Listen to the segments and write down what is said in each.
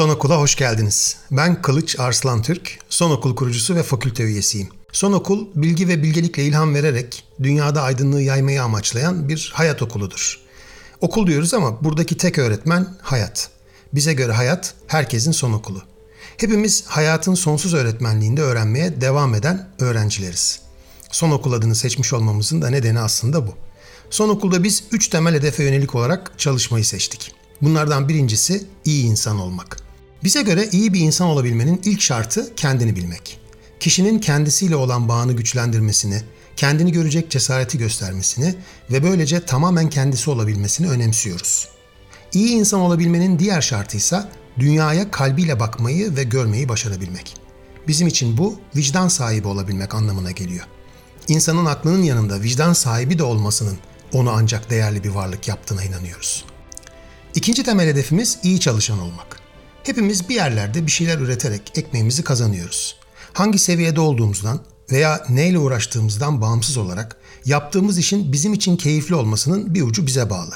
Son Okul'a hoş geldiniz. Ben Kılıç Arslan Türk, Son Okul kurucusu ve fakülte üyesiyim. Son Okul, bilgi ve bilgelikle ilham vererek dünyada aydınlığı yaymayı amaçlayan bir hayat okuludur. Okul diyoruz ama buradaki tek öğretmen hayat. Bize göre hayat herkesin son okulu. Hepimiz hayatın sonsuz öğretmenliğinde öğrenmeye devam eden öğrencileriz. Son okul adını seçmiş olmamızın da nedeni aslında bu. Son okulda biz üç temel hedefe yönelik olarak çalışmayı seçtik. Bunlardan birincisi iyi insan olmak. Bize göre iyi bir insan olabilmenin ilk şartı kendini bilmek. Kişinin kendisiyle olan bağını güçlendirmesini, kendini görecek cesareti göstermesini ve böylece tamamen kendisi olabilmesini önemsiyoruz. İyi insan olabilmenin diğer şartı ise dünyaya kalbiyle bakmayı ve görmeyi başarabilmek. Bizim için bu vicdan sahibi olabilmek anlamına geliyor. İnsanın aklının yanında vicdan sahibi de olmasının onu ancak değerli bir varlık yaptığına inanıyoruz. İkinci temel hedefimiz iyi çalışan olmak. Hepimiz bir yerlerde bir şeyler üreterek ekmeğimizi kazanıyoruz. Hangi seviyede olduğumuzdan veya neyle uğraştığımızdan bağımsız olarak yaptığımız işin bizim için keyifli olmasının bir ucu bize bağlı.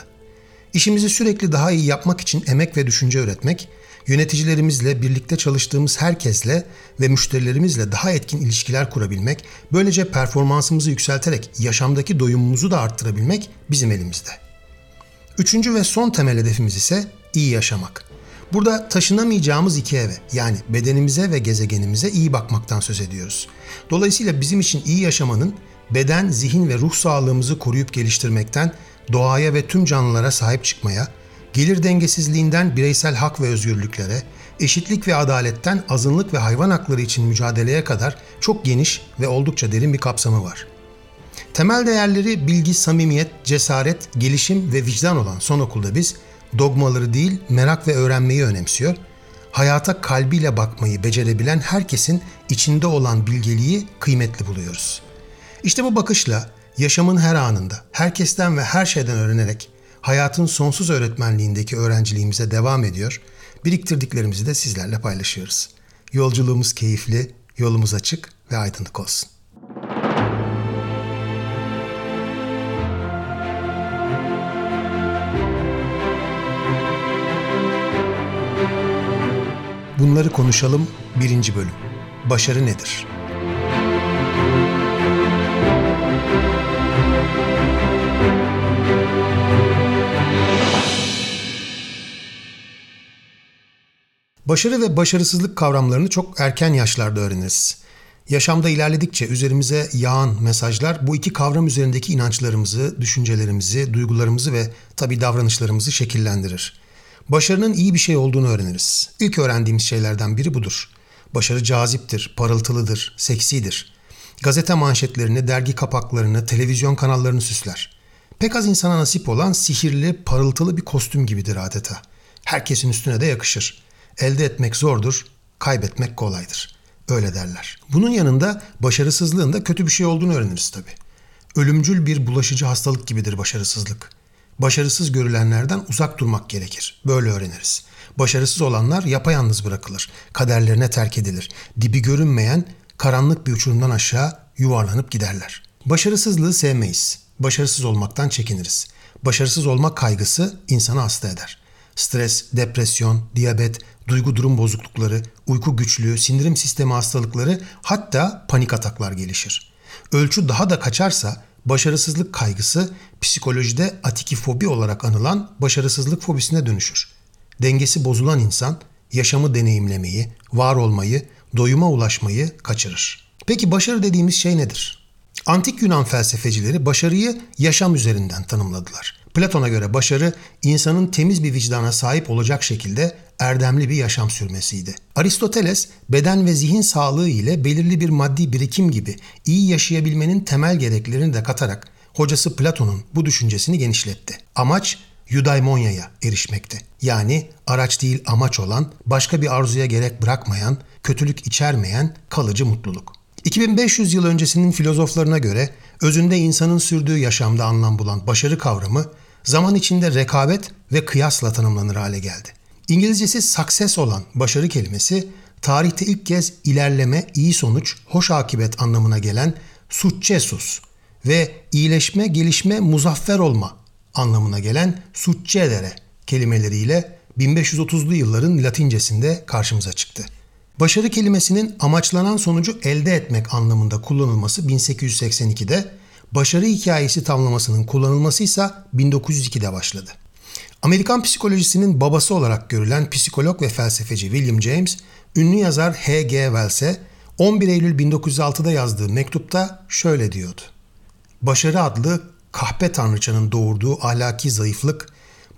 İşimizi sürekli daha iyi yapmak için emek ve düşünce üretmek, yöneticilerimizle, birlikte çalıştığımız herkesle ve müşterilerimizle daha etkin ilişkiler kurabilmek, böylece performansımızı yükselterek yaşamdaki doyumumuzu da arttırabilmek bizim elimizde. Üçüncü ve son temel hedefimiz ise iyi yaşamak. Burada taşınamayacağımız iki eve yani bedenimize ve gezegenimize iyi bakmaktan söz ediyoruz. Dolayısıyla bizim için iyi yaşamanın beden, zihin ve ruh sağlığımızı koruyup geliştirmekten doğaya ve tüm canlılara sahip çıkmaya, gelir dengesizliğinden bireysel hak ve özgürlüklere, eşitlik ve adaletten azınlık ve hayvan hakları için mücadeleye kadar çok geniş ve oldukça derin bir kapsamı var. Temel değerleri bilgi, samimiyet, cesaret, gelişim ve vicdan olan son okulda biz dogmaları değil merak ve öğrenmeyi önemsiyor, hayata kalbiyle bakmayı becerebilen herkesin içinde olan bilgeliği kıymetli buluyoruz. İşte bu bakışla yaşamın her anında, herkesten ve her şeyden öğrenerek hayatın sonsuz öğretmenliğindeki öğrenciliğimize devam ediyor, biriktirdiklerimizi de sizlerle paylaşıyoruz. Yolculuğumuz keyifli, yolumuz açık ve aydınlık olsun. Bunları konuşalım birinci bölüm. Başarı nedir? Başarı ve başarısızlık kavramlarını çok erken yaşlarda öğreniriz. Yaşamda ilerledikçe üzerimize yağan mesajlar bu iki kavram üzerindeki inançlarımızı, düşüncelerimizi, duygularımızı ve tabii davranışlarımızı şekillendirir. Başarının iyi bir şey olduğunu öğreniriz. İlk öğrendiğimiz şeylerden biri budur. Başarı caziptir, parıltılıdır, seksidir. Gazete manşetlerini, dergi kapaklarını, televizyon kanallarını süsler. Pek az insana nasip olan sihirli, parıltılı bir kostüm gibidir adeta. Herkesin üstüne de yakışır. Elde etmek zordur, kaybetmek kolaydır. Öyle derler. Bunun yanında başarısızlığın da kötü bir şey olduğunu öğreniriz tabii. Ölümcül bir bulaşıcı hastalık gibidir başarısızlık. Başarısız görülenlerden uzak durmak gerekir. Böyle öğreniriz. Başarısız olanlar yapayalnız bırakılır. Kaderlerine terk edilir. Dibi görünmeyen karanlık bir uçurumdan aşağı yuvarlanıp giderler. Başarısızlığı sevmeyiz. Başarısız olmaktan çekiniriz. Başarısız olmak kaygısı insanı hasta eder. Stres, depresyon, diyabet, duygu durum bozuklukları, uyku güçlüğü, sindirim sistemi hastalıkları hatta panik ataklar gelişir. Ölçü daha da kaçarsa başarısızlık kaygısı psikolojide atikifobi olarak anılan başarısızlık fobisine dönüşür. Dengesi bozulan insan yaşamı deneyimlemeyi, var olmayı, doyuma ulaşmayı kaçırır. Peki başarı dediğimiz şey nedir? Antik Yunan felsefecileri başarıyı yaşam üzerinden tanımladılar. Platon'a göre başarı insanın temiz bir vicdana sahip olacak şekilde erdemli bir yaşam sürmesiydi. Aristoteles beden ve zihin sağlığı ile belirli bir maddi birikim gibi iyi yaşayabilmenin temel gereklerini de katarak hocası Platon'un bu düşüncesini genişletti. Amaç eudaimonia'ya erişmekti. Yani araç değil amaç olan, başka bir arzuya gerek bırakmayan, kötülük içermeyen kalıcı mutluluk. 2500 yıl öncesinin filozoflarına göre özünde insanın sürdüğü yaşamda anlam bulan başarı kavramı zaman içinde rekabet ve kıyasla tanımlanır hale geldi. İngilizcesi success olan başarı kelimesi tarihte ilk kez ilerleme, iyi sonuç, hoş akibet anlamına gelen successus ve iyileşme, gelişme, muzaffer olma anlamına gelen succedere kelimeleriyle 1530'lu yılların Latincesinde karşımıza çıktı. Başarı kelimesinin amaçlanan sonucu elde etmek anlamında kullanılması 1882'de, başarı hikayesi tamlamasının kullanılması ise 1902'de başladı. Amerikan psikolojisinin babası olarak görülen psikolog ve felsefeci William James, ünlü yazar H.G. Wells'e 11 Eylül 1906'da yazdığı mektupta şöyle diyordu. Başarı adlı kahpe tanrıçanın doğurduğu ahlaki zayıflık,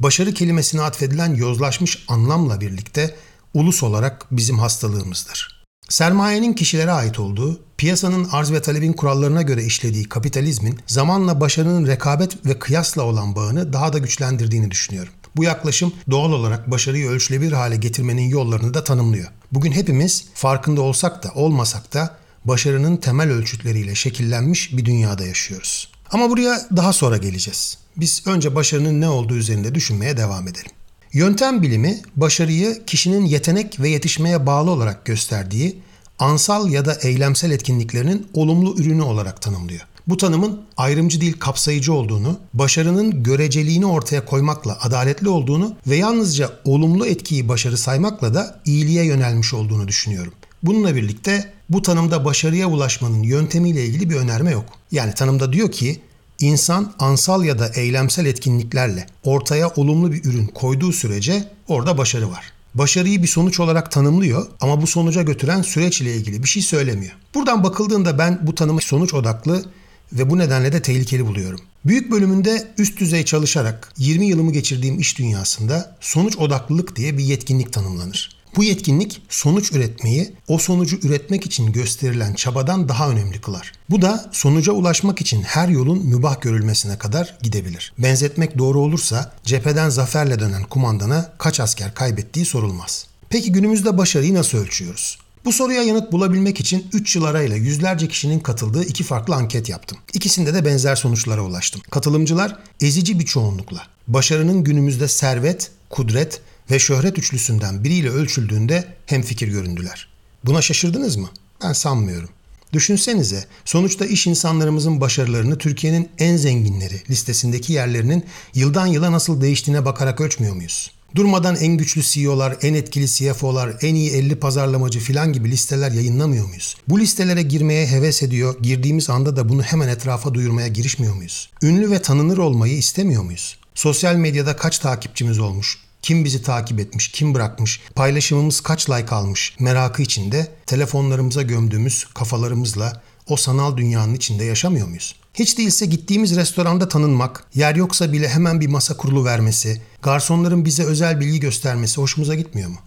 başarı kelimesine atfedilen yozlaşmış anlamla birlikte ulus olarak bizim hastalığımızdır. Sermayenin kişilere ait olduğu, piyasanın arz ve talebin kurallarına göre işlediği kapitalizmin zamanla başarının rekabet ve kıyasla olan bağını daha da güçlendirdiğini düşünüyorum. Bu yaklaşım doğal olarak başarıyı ölçülebilir hale getirmenin yollarını da tanımlıyor. Bugün hepimiz farkında olsak da olmasak da başarının temel ölçütleriyle şekillenmiş bir dünyada yaşıyoruz. Ama buraya daha sonra geleceğiz. Biz önce başarının ne olduğu üzerinde düşünmeye devam edelim. Yöntem bilimi başarıyı kişinin yetenek ve yetişmeye bağlı olarak gösterdiği ansal ya da eylemsel etkinliklerinin olumlu ürünü olarak tanımlıyor. Bu tanımın ayrımcı değil kapsayıcı olduğunu, başarının göreceliğini ortaya koymakla adaletli olduğunu ve yalnızca olumlu etkiyi başarı saymakla da iyiliğe yönelmiş olduğunu düşünüyorum. Bununla birlikte bu tanımda başarıya ulaşmanın yöntemiyle ilgili bir önerme yok. Yani tanımda diyor ki İnsan ansal ya da eylemsel etkinliklerle ortaya olumlu bir ürün koyduğu sürece orada başarı var. Başarıyı bir sonuç olarak tanımlıyor ama bu sonuca götüren süreç ile ilgili bir şey söylemiyor. Buradan bakıldığında ben bu tanımı sonuç odaklı ve bu nedenle de tehlikeli buluyorum. Büyük bölümünde üst düzey çalışarak 20 yılımı geçirdiğim iş dünyasında sonuç odaklılık diye bir yetkinlik tanımlanır. Bu yetkinlik sonuç üretmeyi o sonucu üretmek için gösterilen çabadan daha önemli kılar. Bu da sonuca ulaşmak için her yolun mübah görülmesine kadar gidebilir. Benzetmek doğru olursa cepheden zaferle dönen kumandana kaç asker kaybettiği sorulmaz. Peki günümüzde başarıyı nasıl ölçüyoruz? Bu soruya yanıt bulabilmek için 3 yıl arayla yüzlerce kişinin katıldığı iki farklı anket yaptım. İkisinde de benzer sonuçlara ulaştım. Katılımcılar ezici bir çoğunlukla başarının günümüzde servet, kudret ve şöhret üçlüsünden biriyle ölçüldüğünde hemfikir göründüler. Buna şaşırdınız mı? Ben sanmıyorum. Düşünsenize, sonuçta iş insanlarımızın başarılarını Türkiye'nin en zenginleri listesindeki yerlerinin yıldan yıla nasıl değiştiğine bakarak ölçmüyor muyuz? Durmadan en güçlü CEO'lar, en etkili CFO'lar, en iyi 50 pazarlamacı filan gibi listeler yayınlamıyor muyuz? Bu listelere girmeye heves ediyor, girdiğimiz anda da bunu hemen etrafa duyurmaya girişmiyor muyuz? Ünlü ve tanınır olmayı istemiyor muyuz? Sosyal medyada kaç takipçimiz olmuş? Kim bizi takip etmiş, kim bırakmış, paylaşımımız kaç like almış merakı içinde telefonlarımıza gömdüğümüz kafalarımızla o sanal dünyanın içinde yaşamıyor muyuz? Hiç değilse gittiğimiz restoranda tanınmak, yer yoksa bile hemen bir masa kurulu vermesi, garsonların bize özel bilgi göstermesi hoşumuza gitmiyor mu?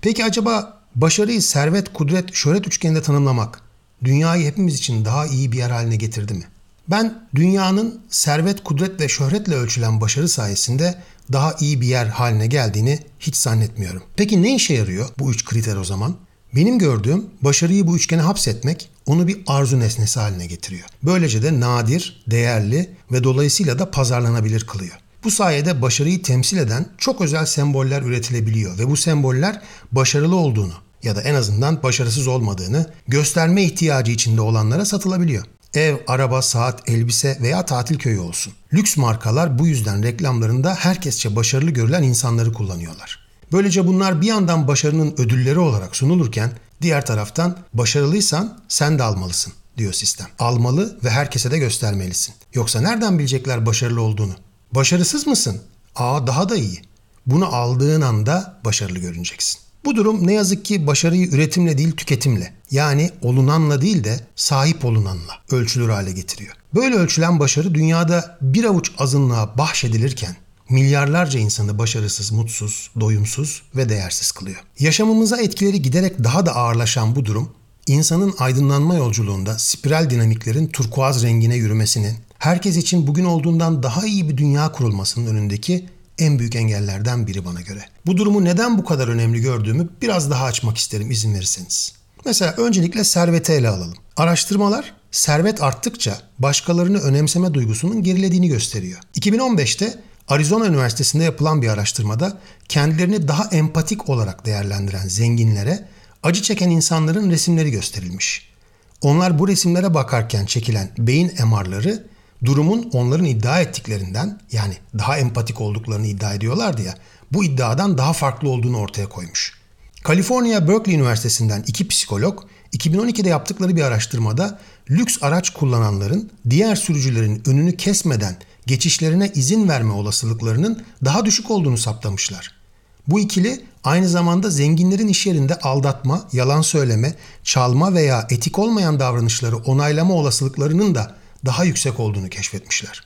Peki acaba başarıyı servet, kudret, şöhret üçgeninde tanımlamak dünyayı hepimiz için daha iyi bir yer haline getirdi mi? Ben dünyanın servet, kudret ve şöhretle ölçülen başarı sayesinde daha iyi bir yer haline geldiğini hiç zannetmiyorum. Peki ne işe yarıyor bu üç kriter o zaman? Benim gördüğüm başarıyı bu üçgene hapsetmek onu bir arzu nesnesi haline getiriyor. Böylece de nadir, değerli ve dolayısıyla da pazarlanabilir kılıyor. Bu sayede başarıyı temsil eden çok özel semboller üretilebiliyor ve bu semboller başarılı olduğunu ya da en azından başarısız olmadığını gösterme ihtiyacı içinde olanlara satılabiliyor. Ev, araba, saat, elbise veya tatil köyü olsun. Lüks markalar bu yüzden reklamlarında herkesçe başarılı görülen insanları kullanıyorlar. Böylece bunlar bir yandan başarının ödülleri olarak sunulurken diğer taraftan başarılıysan sen de almalısın diyor sistem. Almalı ve herkese de göstermelisin. Yoksa nereden bilecekler başarılı olduğunu? Başarısız mısın? Aa daha da iyi. Bunu aldığın anda başarılı görüneceksin. Bu durum ne yazık ki başarıyı üretimle değil tüketimle yani olunanla değil de sahip olunanla ölçülür hale getiriyor. Böyle ölçülen başarı dünyada bir avuç azınlığa bahşedilirken milyarlarca insanı başarısız, mutsuz, doyumsuz ve değersiz kılıyor. Yaşamımıza etkileri giderek daha da ağırlaşan bu durum insanın aydınlanma yolculuğunda spiral dinamiklerin turkuaz rengine yürümesinin, herkes için bugün olduğundan daha iyi bir dünya kurulmasının önündeki en büyük engellerden biri bana göre. Bu durumu neden bu kadar önemli gördüğümü biraz daha açmak isterim izin verirseniz. Mesela öncelikle serveti ele alalım. Araştırmalar servet arttıkça başkalarını önemseme duygusunun gerilediğini gösteriyor. 2015'te Arizona Üniversitesi'nde yapılan bir araştırmada kendilerini daha empatik olarak değerlendiren zenginlere acı çeken insanların resimleri gösterilmiş. Onlar bu resimlere bakarken çekilen beyin MR'ları durumun onların iddia ettiklerinden yani daha empatik olduklarını iddia ediyorlardı ya bu iddiadan daha farklı olduğunu ortaya koymuş. Kaliforniya Berkeley Üniversitesi'nden iki psikolog 2012'de yaptıkları bir araştırmada lüks araç kullananların diğer sürücülerin önünü kesmeden geçişlerine izin verme olasılıklarının daha düşük olduğunu saptamışlar. Bu ikili aynı zamanda zenginlerin iş yerinde aldatma, yalan söyleme, çalma veya etik olmayan davranışları onaylama olasılıklarının da daha yüksek olduğunu keşfetmişler.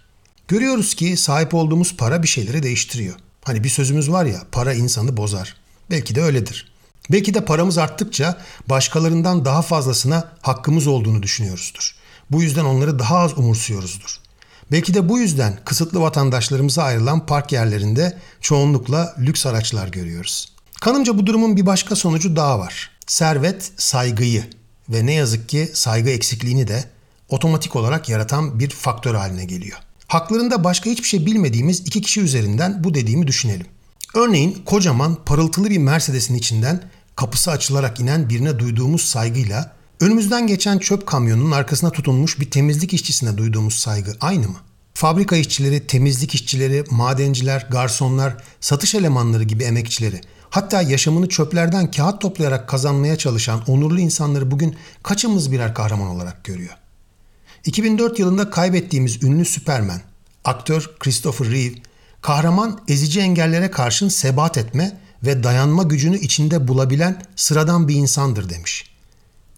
Görüyoruz ki sahip olduğumuz para bir şeyleri değiştiriyor. Hani bir sözümüz var ya para insanı bozar. Belki de öyledir. Belki de paramız arttıkça başkalarından daha fazlasına hakkımız olduğunu düşünüyoruzdur. Bu yüzden onları daha az umursuyoruzdur. Belki de bu yüzden kısıtlı vatandaşlarımıza ayrılan park yerlerinde çoğunlukla lüks araçlar görüyoruz. Kanımca bu durumun bir başka sonucu daha var. Servet saygıyı ve ne yazık ki saygı eksikliğini de otomatik olarak yaratan bir faktör haline geliyor. Haklarında başka hiçbir şey bilmediğimiz iki kişi üzerinden bu dediğimi düşünelim. Örneğin kocaman parıltılı bir Mercedes'in içinden kapısı açılarak inen birine duyduğumuz saygıyla önümüzden geçen çöp kamyonunun arkasına tutunmuş bir temizlik işçisine duyduğumuz saygı aynı mı? Fabrika işçileri, temizlik işçileri, madenciler, garsonlar, satış elemanları gibi emekçileri, hatta yaşamını çöplerden kağıt toplayarak kazanmaya çalışan onurlu insanları bugün kaçımız birer kahraman olarak görüyor? 2004 yılında kaybettiğimiz ünlü Superman, aktör Christopher Reeve, kahraman ezici engellere karşın sebat etme ve dayanma gücünü içinde bulabilen sıradan bir insandır demiş.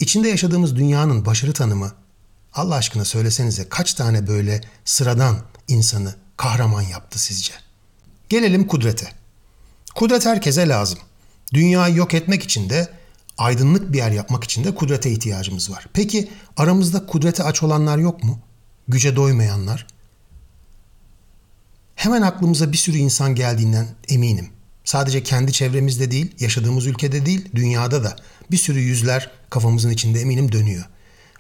İçinde yaşadığımız dünyanın başarı tanımı, Allah aşkına söylesenize kaç tane böyle sıradan insanı kahraman yaptı sizce? Gelelim kudrete. Kudret herkese lazım. Dünyayı yok etmek için de aydınlık bir yer yapmak için de kudrete ihtiyacımız var. Peki aramızda kudrete aç olanlar yok mu? Güce doymayanlar. Hemen aklımıza bir sürü insan geldiğinden eminim. Sadece kendi çevremizde değil, yaşadığımız ülkede değil, dünyada da bir sürü yüzler kafamızın içinde eminim dönüyor.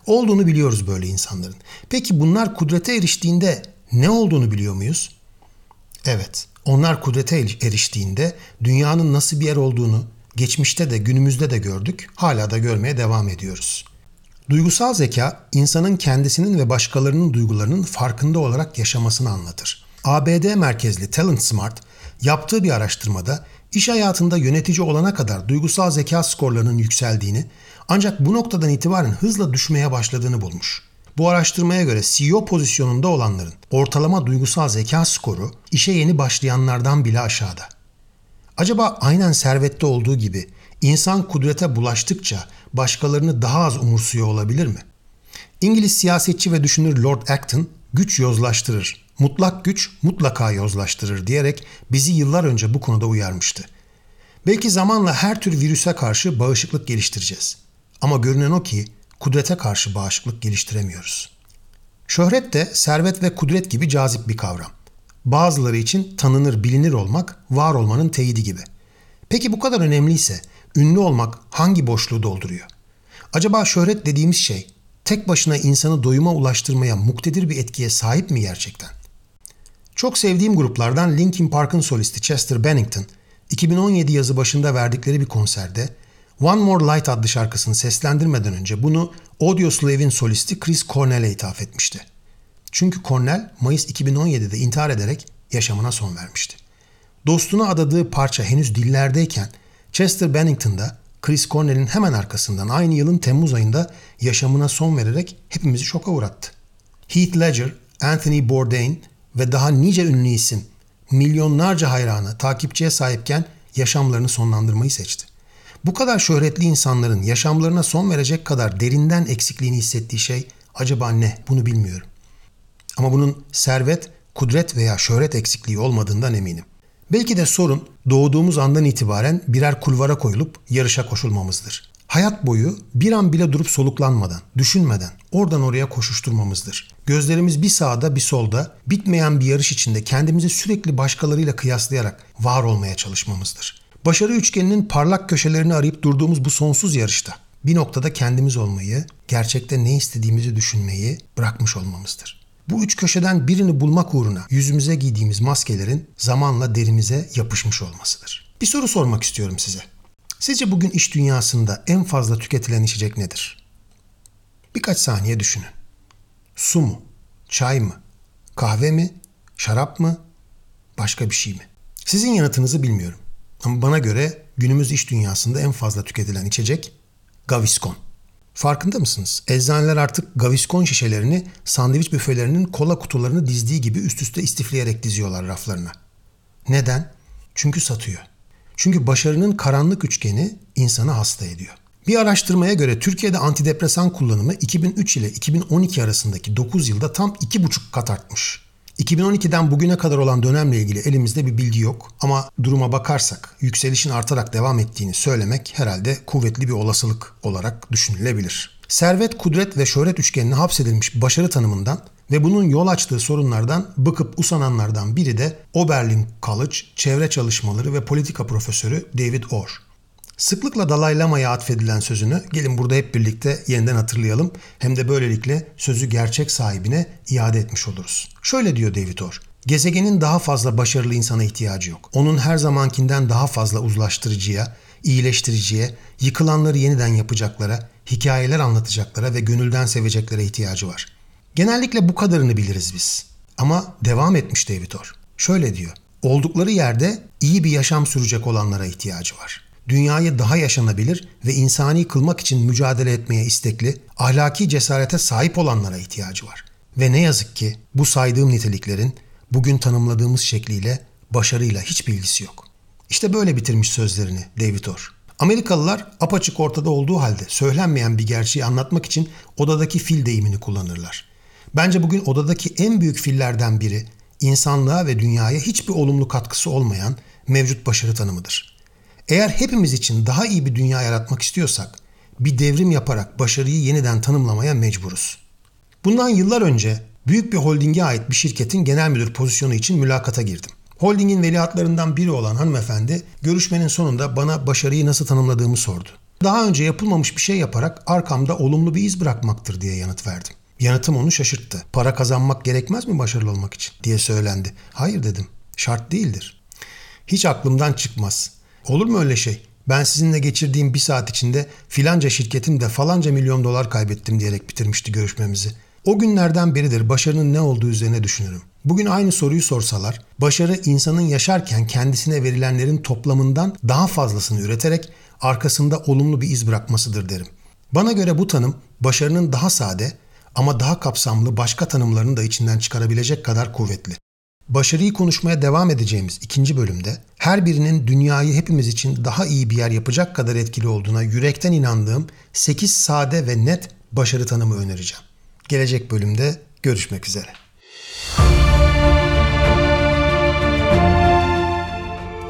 Olduğunu biliyoruz böyle insanların. Peki bunlar kudrete eriştiğinde ne olduğunu biliyor muyuz? Evet, onlar kudrete eriştiğinde dünyanın nasıl bir yer olduğunu geçmişte de günümüzde de gördük, hala da görmeye devam ediyoruz. Duygusal zeka, insanın kendisinin ve başkalarının duygularının farkında olarak yaşamasını anlatır. ABD merkezli Talent Smart yaptığı bir araştırmada iş hayatında yönetici olana kadar duygusal zeka skorlarının yükseldiğini ancak bu noktadan itibaren hızla düşmeye başladığını bulmuş. Bu araştırmaya göre CEO pozisyonunda olanların ortalama duygusal zeka skoru işe yeni başlayanlardan bile aşağıda. Acaba aynen servette olduğu gibi insan kudrete bulaştıkça başkalarını daha az umursuyor olabilir mi? İngiliz siyasetçi ve düşünür Lord Acton güç yozlaştırır, mutlak güç mutlaka yozlaştırır diyerek bizi yıllar önce bu konuda uyarmıştı. Belki zamanla her tür virüse karşı bağışıklık geliştireceğiz. Ama görünen o ki kudrete karşı bağışıklık geliştiremiyoruz. Şöhret de servet ve kudret gibi cazip bir kavram. Bazıları için tanınır, bilinir olmak var olmanın teyidi gibi. Peki bu kadar önemliyse ünlü olmak hangi boşluğu dolduruyor? Acaba şöhret dediğimiz şey tek başına insanı doyuma ulaştırmaya muktedir bir etkiye sahip mi gerçekten? Çok sevdiğim gruplardan Linkin Park'ın solisti Chester Bennington 2017 yazı başında verdikleri bir konserde One More Light adlı şarkısını seslendirmeden önce bunu Audioslave'in solisti Chris Cornell'e ithaf etmişti. Çünkü Cornell Mayıs 2017'de intihar ederek yaşamına son vermişti. Dostuna adadığı parça henüz dillerdeyken Chester Bennington da Chris Cornell'in hemen arkasından aynı yılın Temmuz ayında yaşamına son vererek hepimizi şoka uğrattı. Heath Ledger, Anthony Bourdain ve daha nice ünlü isim milyonlarca hayranı, takipçiye sahipken yaşamlarını sonlandırmayı seçti. Bu kadar şöhretli insanların yaşamlarına son verecek kadar derinden eksikliğini hissettiği şey acaba ne? Bunu bilmiyorum. Ama bunun servet, kudret veya şöhret eksikliği olmadığından eminim. Belki de sorun doğduğumuz andan itibaren birer kulvara koyulup yarışa koşulmamızdır. Hayat boyu bir an bile durup soluklanmadan, düşünmeden oradan oraya koşuşturmamızdır. Gözlerimiz bir sağda bir solda bitmeyen bir yarış içinde kendimizi sürekli başkalarıyla kıyaslayarak var olmaya çalışmamızdır. Başarı üçgeninin parlak köşelerini arayıp durduğumuz bu sonsuz yarışta bir noktada kendimiz olmayı, gerçekte ne istediğimizi düşünmeyi bırakmış olmamızdır. Bu üç köşeden birini bulmak uğruna yüzümüze giydiğimiz maskelerin zamanla derimize yapışmış olmasıdır. Bir soru sormak istiyorum size. Sizce bugün iş dünyasında en fazla tüketilen içecek nedir? Birkaç saniye düşünün. Su mu? Çay mı? Kahve mi? Şarap mı? Başka bir şey mi? Sizin yanıtınızı bilmiyorum. Ama bana göre günümüz iş dünyasında en fazla tüketilen içecek Gaviscon. Farkında mısınız? Eczaneler artık Gaviscon şişelerini sandviç büfelerinin kola kutularını dizdiği gibi üst üste istifleyerek diziyorlar raflarına. Neden? Çünkü satıyor. Çünkü başarının karanlık üçgeni insanı hasta ediyor. Bir araştırmaya göre Türkiye'de antidepresan kullanımı 2003 ile 2012 arasındaki 9 yılda tam 2,5 kat artmış. 2012'den bugüne kadar olan dönemle ilgili elimizde bir bilgi yok ama duruma bakarsak yükselişin artarak devam ettiğini söylemek herhalde kuvvetli bir olasılık olarak düşünülebilir. Servet, kudret ve şöhret üçgenine hapsedilmiş başarı tanımından ve bunun yol açtığı sorunlardan bıkıp usananlardan biri de Oberlin College çevre çalışmaları ve politika profesörü David Orr. Sıklıkla Dalai Lama'ya atfedilen sözünü gelin burada hep birlikte yeniden hatırlayalım. Hem de böylelikle sözü gerçek sahibine iade etmiş oluruz. Şöyle diyor David Orr. Gezegenin daha fazla başarılı insana ihtiyacı yok. Onun her zamankinden daha fazla uzlaştırıcıya, iyileştiriciye, yıkılanları yeniden yapacaklara, hikayeler anlatacaklara ve gönülden seveceklere ihtiyacı var. Genellikle bu kadarını biliriz biz. Ama devam etmiş David Orr. Şöyle diyor. Oldukları yerde iyi bir yaşam sürecek olanlara ihtiyacı var dünyayı daha yaşanabilir ve insani kılmak için mücadele etmeye istekli, ahlaki cesarete sahip olanlara ihtiyacı var. Ve ne yazık ki bu saydığım niteliklerin bugün tanımladığımız şekliyle başarıyla hiçbir ilgisi yok. İşte böyle bitirmiş sözlerini David Orr. Amerikalılar apaçık ortada olduğu halde söylenmeyen bir gerçeği anlatmak için odadaki fil deyimini kullanırlar. Bence bugün odadaki en büyük fillerden biri insanlığa ve dünyaya hiçbir olumlu katkısı olmayan mevcut başarı tanımıdır. Eğer hepimiz için daha iyi bir dünya yaratmak istiyorsak bir devrim yaparak başarıyı yeniden tanımlamaya mecburuz. Bundan yıllar önce büyük bir holdinge ait bir şirketin genel müdür pozisyonu için mülakata girdim. Holdingin veliahtlarından biri olan hanımefendi görüşmenin sonunda bana başarıyı nasıl tanımladığımı sordu. Daha önce yapılmamış bir şey yaparak arkamda olumlu bir iz bırakmaktır diye yanıt verdim. Yanıtım onu şaşırttı. Para kazanmak gerekmez mi başarılı olmak için diye söylendi. Hayır dedim. Şart değildir. Hiç aklımdan çıkmaz. Olur mu öyle şey? Ben sizinle geçirdiğim bir saat içinde filanca şirketimde falanca milyon dolar kaybettim diyerek bitirmişti görüşmemizi. O günlerden beridir başarının ne olduğu üzerine düşünürüm. Bugün aynı soruyu sorsalar, başarı insanın yaşarken kendisine verilenlerin toplamından daha fazlasını üreterek arkasında olumlu bir iz bırakmasıdır derim. Bana göre bu tanım başarının daha sade ama daha kapsamlı başka tanımlarını da içinden çıkarabilecek kadar kuvvetli. Başarıyı konuşmaya devam edeceğimiz ikinci bölümde her birinin dünyayı hepimiz için daha iyi bir yer yapacak kadar etkili olduğuna yürekten inandığım 8 sade ve net başarı tanımı önereceğim. Gelecek bölümde görüşmek üzere.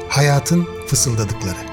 Hayatın fısıldadıkları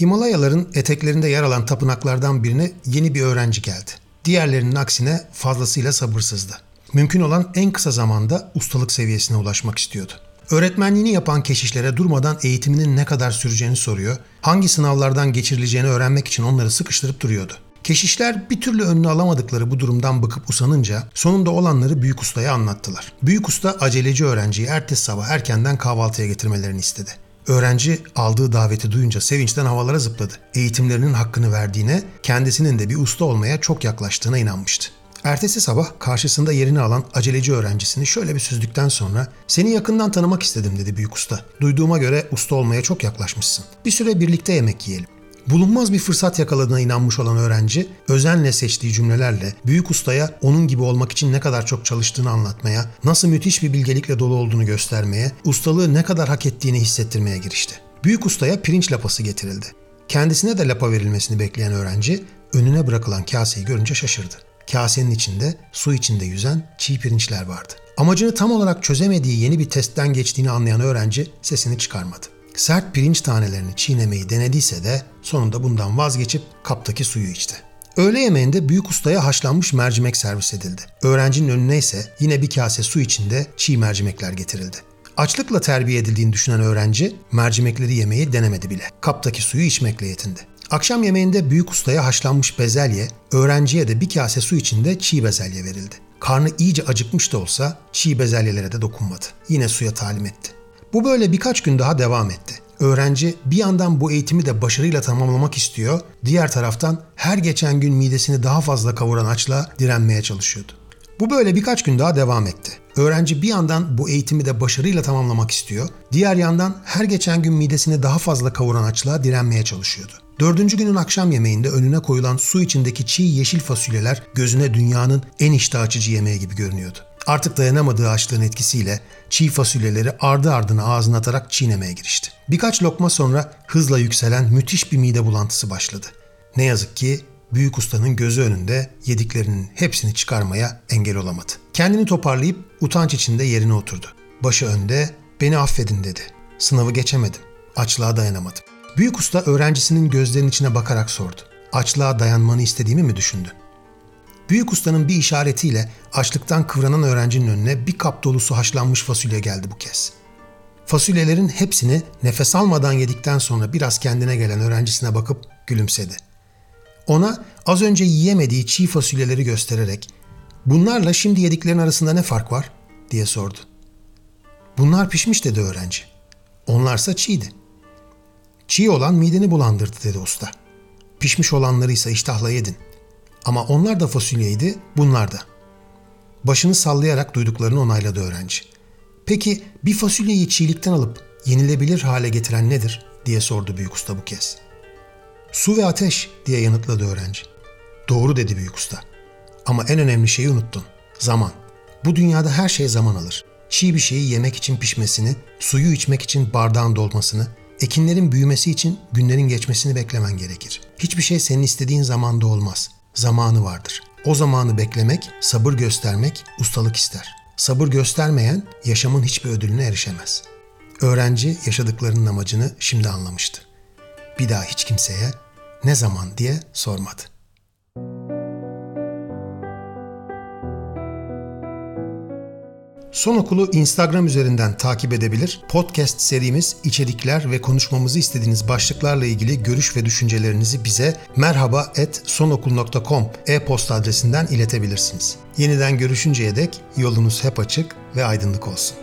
Himalayaların eteklerinde yer alan tapınaklardan birine yeni bir öğrenci geldi. Diğerlerinin aksine fazlasıyla sabırsızdı. Mümkün olan en kısa zamanda ustalık seviyesine ulaşmak istiyordu. Öğretmenliğini yapan keşişlere durmadan eğitiminin ne kadar süreceğini soruyor, hangi sınavlardan geçirileceğini öğrenmek için onları sıkıştırıp duruyordu. Keşişler bir türlü önünü alamadıkları bu durumdan bıkıp usanınca sonunda olanları büyük ustaya anlattılar. Büyük usta aceleci öğrenciyi ertesi sabah erkenden kahvaltıya getirmelerini istedi. Öğrenci aldığı daveti duyunca sevinçten havalara zıpladı. Eğitimlerinin hakkını verdiğine, kendisinin de bir usta olmaya çok yaklaştığına inanmıştı. Ertesi sabah karşısında yerini alan aceleci öğrencisini şöyle bir süzdükten sonra ''Seni yakından tanımak istedim'' dedi büyük usta. ''Duyduğuma göre usta olmaya çok yaklaşmışsın. Bir süre birlikte yemek yiyelim.'' Bulunmaz bir fırsat yakaladığına inanmış olan öğrenci, özenle seçtiği cümlelerle büyük ustaya onun gibi olmak için ne kadar çok çalıştığını anlatmaya, nasıl müthiş bir bilgelikle dolu olduğunu göstermeye, ustalığı ne kadar hak ettiğini hissettirmeye girişti. Büyük ustaya pirinç lapası getirildi. Kendisine de lapa verilmesini bekleyen öğrenci önüne bırakılan kaseyi görünce şaşırdı. Kasenin içinde su içinde yüzen çiğ pirinçler vardı. Amacını tam olarak çözemediği yeni bir testten geçtiğini anlayan öğrenci sesini çıkarmadı sert pirinç tanelerini çiğnemeyi denediyse de sonunda bundan vazgeçip kaptaki suyu içti. Öğle yemeğinde büyük ustaya haşlanmış mercimek servis edildi. Öğrencinin önüne ise yine bir kase su içinde çiğ mercimekler getirildi. Açlıkla terbiye edildiğini düşünen öğrenci mercimekleri yemeyi denemedi bile. Kaptaki suyu içmekle yetindi. Akşam yemeğinde büyük ustaya haşlanmış bezelye, öğrenciye de bir kase su içinde çiğ bezelye verildi. Karnı iyice acıkmış da olsa çiğ bezelyelere de dokunmadı. Yine suya talim etti. Bu böyle birkaç gün daha devam etti. Öğrenci bir yandan bu eğitimi de başarıyla tamamlamak istiyor, diğer taraftan her geçen gün midesini daha fazla kavuran açla direnmeye çalışıyordu. Bu böyle birkaç gün daha devam etti. Öğrenci bir yandan bu eğitimi de başarıyla tamamlamak istiyor, diğer yandan her geçen gün midesini daha fazla kavuran açlığa direnmeye çalışıyordu. Dördüncü günün akşam yemeğinde önüne koyulan su içindeki çiğ yeşil fasulyeler gözüne dünyanın en iştah açıcı yemeği gibi görünüyordu. Artık dayanamadığı açlığın etkisiyle çiğ fasulyeleri ardı ardına ağzına atarak çiğnemeye girişti. Birkaç lokma sonra hızla yükselen müthiş bir mide bulantısı başladı. Ne yazık ki büyük ustanın gözü önünde yediklerinin hepsini çıkarmaya engel olamadı. Kendini toparlayıp utanç içinde yerine oturdu. Başı önde, beni affedin dedi. Sınavı geçemedim. Açlığa dayanamadım. Büyük usta öğrencisinin gözlerinin içine bakarak sordu. Açlığa dayanmanı istediğimi mi düşündün? Büyük ustanın bir işaretiyle açlıktan kıvranan öğrencinin önüne bir kap dolusu haşlanmış fasulye geldi bu kez. Fasulyelerin hepsini nefes almadan yedikten sonra biraz kendine gelen öğrencisine bakıp gülümsedi. Ona az önce yiyemediği çiğ fasulyeleri göstererek "Bunlarla şimdi yediklerin arasında ne fark var?" diye sordu. "Bunlar pişmiş." dedi öğrenci. "Onlarsa çiğdi." Çiğ olan mideni bulandırdı dedi usta. Pişmiş olanları ise iştahla yedin. Ama onlar da fasulyeydi, bunlar da. Başını sallayarak duyduklarını onayladı öğrenci. Peki bir fasulyeyi çiğlikten alıp yenilebilir hale getiren nedir diye sordu büyük usta bu kez. Su ve ateş diye yanıtladı öğrenci. Doğru dedi büyük usta. Ama en önemli şeyi unuttun. Zaman. Bu dünyada her şey zaman alır. Çiğ bir şeyi yemek için pişmesini, suyu içmek için bardağın dolmasını, ekinlerin büyümesi için günlerin geçmesini beklemen gerekir. Hiçbir şey senin istediğin zamanda olmaz. Zamanı vardır. O zamanı beklemek, sabır göstermek ustalık ister. Sabır göstermeyen yaşamın hiçbir ödülüne erişemez. Öğrenci yaşadıklarının amacını şimdi anlamıştı. Bir daha hiç kimseye ne zaman diye sormadı. Son Okulu Instagram üzerinden takip edebilir. Podcast serimiz, içerikler ve konuşmamızı istediğiniz başlıklarla ilgili görüş ve düşüncelerinizi bize merhaba@sonokul.com e-posta adresinden iletebilirsiniz. Yeniden görüşünceye dek yolunuz hep açık ve aydınlık olsun.